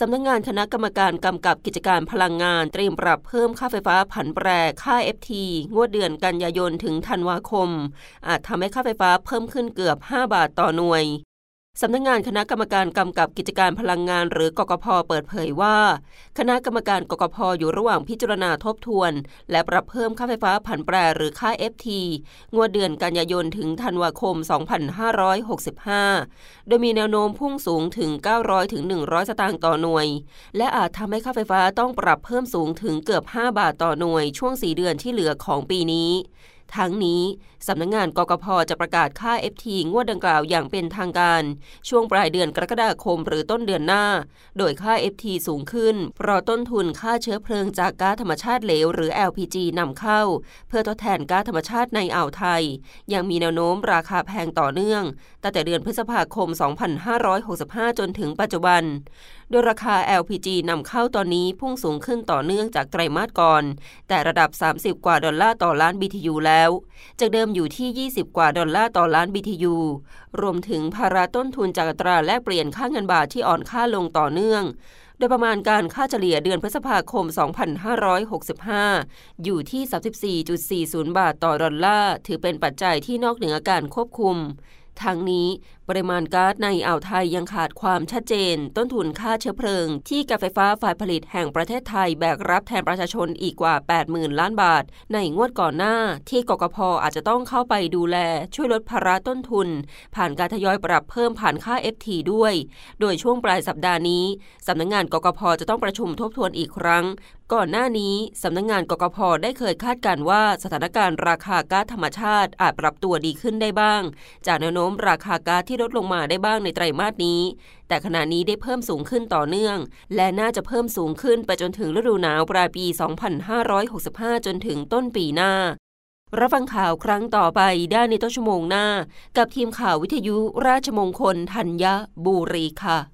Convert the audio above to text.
สำนักงงานคณะกรรมการกำกับกิจการพลังงานเตรียมปรับเพิ่มค่าไฟฟ้าผันแปรค่า FT งวดเดือนกันยายนถึงธันวาคม อาจทำให้ค่าไฟฟ้าเพิ่มขึ้นเกือบ 5 บาทต่อหน่วย สำนักงงานคณะกรรมการกำกับกิจการพลังงานหรือกกพเปิดเผยว่า คณะกรรมการกกพอยู่ระหว่างพิจารณาทบทวน และปรับเพิ่มค่าไฟฟ้าผันแปรหรือค่า FT งวดเดือนกันยายนถึงธันวาคม 2565 โดยมีแนวโน้มพุ่งสูงถึง 900ถึง100 สตางค์ต่อหน่วย และอาจทำให้ค่าไฟฟ้าต้องปรับเพิ่มสูงถึงเกือบ 5 บาทต่อหน่วยช่วง 4 เดือนที่เหลือของปีนี้ ทั้งนี้สำนักงงานกกพจะประกาศค่า FT งวดดังกล่าวอย่างเป็นทางการ ช่วงปลายเดือนกรกฎาคมหรือต้นเดือนหน้า โดยค่า FT สูงขึ้น เพราะต้นทุนค่าเชื้อเพลิงจากก๊าซธรรมชาติเหลวหรือ LPG นำเข้า เพื่อทดแทนก๊าซธรรมชาติในอ่าวไทย ยังมีแนวโน้มราคาแพงต่อเนื่องตั้งแต่เดือนพฤษภาคม 2565 จนถึงปัจจุบันโดยราคา LPG นำเข้าตอนนี้พุ่งสูงขึ้นต่อเนื่องจากไตรมาสก่อน แต่ระดับ 30 กว่าดอลลาร์ต่อล้าน BTU แล้ว จากเดิมอยู่ที่ 20 กว่าดอลลาร์ต่อล้าน BTU รวมถึงภาระต้นทุนจากตราแลกเปลี่ยนค่าเงินบาทที่อ่อนค่าลงต่อเนื่อง โดยประมาณการค่าเฉลี่ยเดือนพฤษภาคม 2565 อยู่ที่ 34.40 บาทต่อดอลลาร์ ถือเป็นปัจจัยที่นอกเหนือการควบคุม ทั้งนี้ปริมาณก๊าซในอ่าวไทยยังขาดความชัดเจน ต้นทุนค่าเชื้อเพลิง ที่การไฟฟ้าฝ่ายผลิตแห่งประเทศไทยแบกรับแทนประชาชนอีกกว่า 80,000 ล้านบาท ในงวดก่อนหน้า ที่กกพออาจจะต้องเข้าไปดูแล ช่วยลดภาระต้นทุน ผ่านการทยอยปรับเพิ่มผ่านค่า FT ด้วย โดยช่วงปลายสัปดาห์นี้สำนักงงานกกพจะต้องประชุมทบทวนอีกครั้งก่อนหน้านี้สำนักงงานกกพได้เคยคาดการว่าสถานการณ์ราคาก๊าซธรรมชาติอาจปรับตัวดีขึ้นได้บ้าง จากแนวโน้มราคาก๊าซที่ลดลงมาได้บ้างในไตรมาสนี้ แต่ขณะนี้ได้เพิ่มสูงขึ้นต่อเนื่อง และน่าจะเพิ่มสูงขึ้นไปจนถึงฤดูหนาวปลายปี 2565 จนถึงต้นปีหน้า รับฟังข่าวครั้งต่อไปได้ในต้นชั่วโมงหน้า กับทีมข่าววิทยุราชมงคลธัญบุรีค่ะ